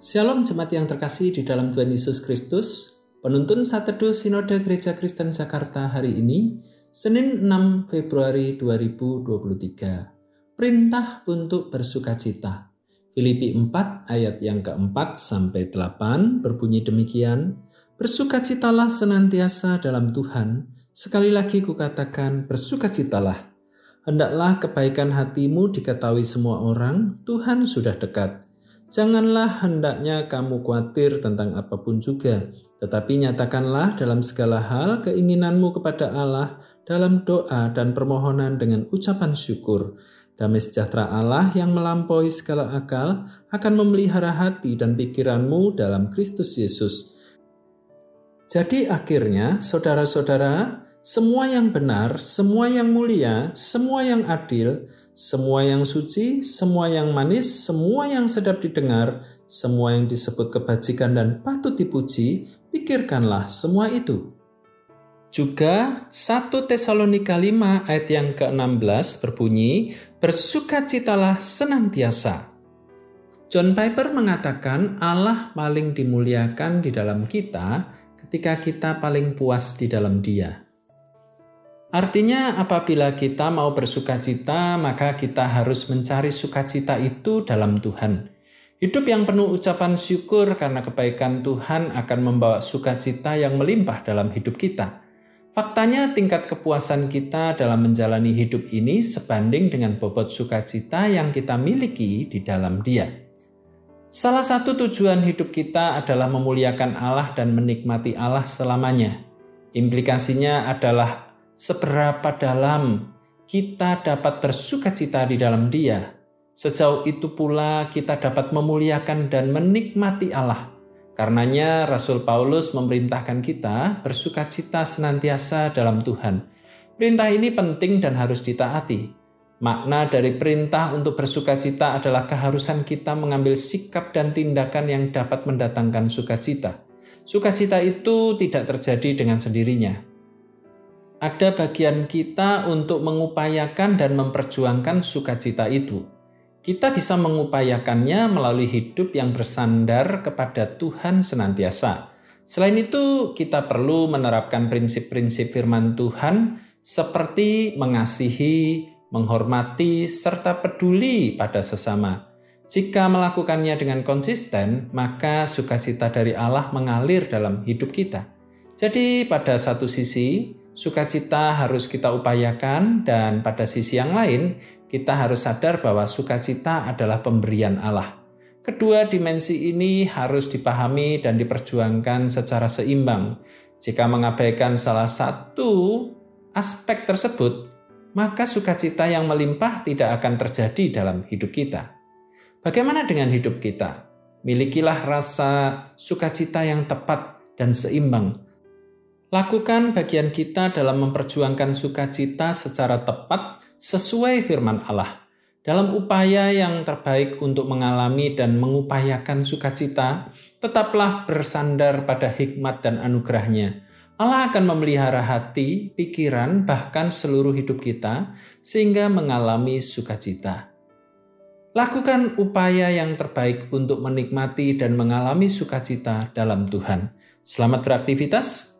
Shalom jemaat yang terkasih di dalam Tuhan Yesus Kristus. Penuntun Satedu Sinode Gereja Kristen Jakarta hari ini, Senin 6 Februari 2023. Perintah untuk bersuka cita. Filipi 4 ayat yang keempat sampai 8 berbunyi demikian, Bersukacitalah senantiasa dalam Tuhan. Sekali lagi kukatakan, bersukacitalah. Hendaklah kebaikan hatimu diketahui semua orang, Tuhan sudah dekat. Janganlah hendaknya kamu khawatir tentang apa pun juga, tetapi nyatakanlah dalam segala hal keinginanmu kepada Allah dalam doa dan permohonan dengan ucapan syukur. Damai sejahtera Allah yang melampaui segala akal akan memelihara hati dan pikiranmu dalam Kristus Yesus. Jadi akhirnya, saudara-saudara, semua yang benar, semua yang mulia, semua yang adil, semua yang suci, semua yang manis, semua yang sedap didengar, semua yang disebut kebajikan dan patut dipuji, pikirkanlah semua itu. Juga 1 Tesalonika 5 ayat yang ke-16 berbunyi, Bersukacitalah senantiasa. John Piper mengatakan Allah paling dimuliakan di dalam kita ketika kita paling puas di dalam dia. Artinya, apabila kita mau bersuka cita, maka kita harus mencari sukacita itu dalam Tuhan. Hidup yang penuh ucapan syukur karena kebaikan Tuhan akan membawa sukacita yang melimpah dalam hidup kita. Faktanya, tingkat kepuasan kita dalam menjalani hidup ini sebanding dengan bobot sukacita yang kita miliki di dalam Dia. Salah satu tujuan hidup kita adalah memuliakan Allah dan menikmati Allah selamanya. Implikasinya adalah seberapa dalam kita dapat bersuka cita di dalam Dia. Sejauh itu pula kita dapat memuliakan dan menikmati Allah. Karenanya Rasul Paulus memerintahkan kita bersuka cita senantiasa dalam Tuhan. Perintah ini penting dan harus ditaati. Makna dari perintah untuk bersuka cita adalah keharusan kita mengambil sikap dan tindakan yang dapat mendatangkan sukacita. Sukacita itu tidak terjadi dengan sendirinya ada bagian kita untuk mengupayakan dan memperjuangkan sukacita itu. Kita bisa mengupayakannya melalui hidup yang bersandar kepada Tuhan senantiasa. Selain itu, kita perlu menerapkan prinsip-prinsip firman Tuhan seperti mengasihi, menghormati, serta peduli pada sesama. Jika melakukannya dengan konsisten, maka sukacita dari Allah mengalir dalam hidup kita. Jadi, pada satu sisi, Sukacita harus kita upayakan, dan pada sisi yang lain, kita harus sadar bahwa sukacita adalah pemberian Allah. Kedua dimensi ini harus dipahami dan diperjuangkan secara seimbang. Jika mengabaikan salah satu aspek tersebut, maka sukacita yang melimpah tidak akan terjadi dalam hidup kita. Bagaimana dengan hidup kita? Milikilah rasa sukacita yang tepat dan seimbang Lakukan bagian kita dalam memperjuangkan sukacita secara tepat sesuai firman Allah. Dalam upaya yang terbaik untuk mengalami dan mengupayakan sukacita, tetaplah bersandar pada hikmat dan anugerahnya. Allah akan memelihara hati, pikiran, bahkan seluruh hidup kita sehingga mengalami sukacita. Lakukan upaya yang terbaik untuk menikmati dan mengalami sukacita dalam Tuhan. Selamat beraktivitas.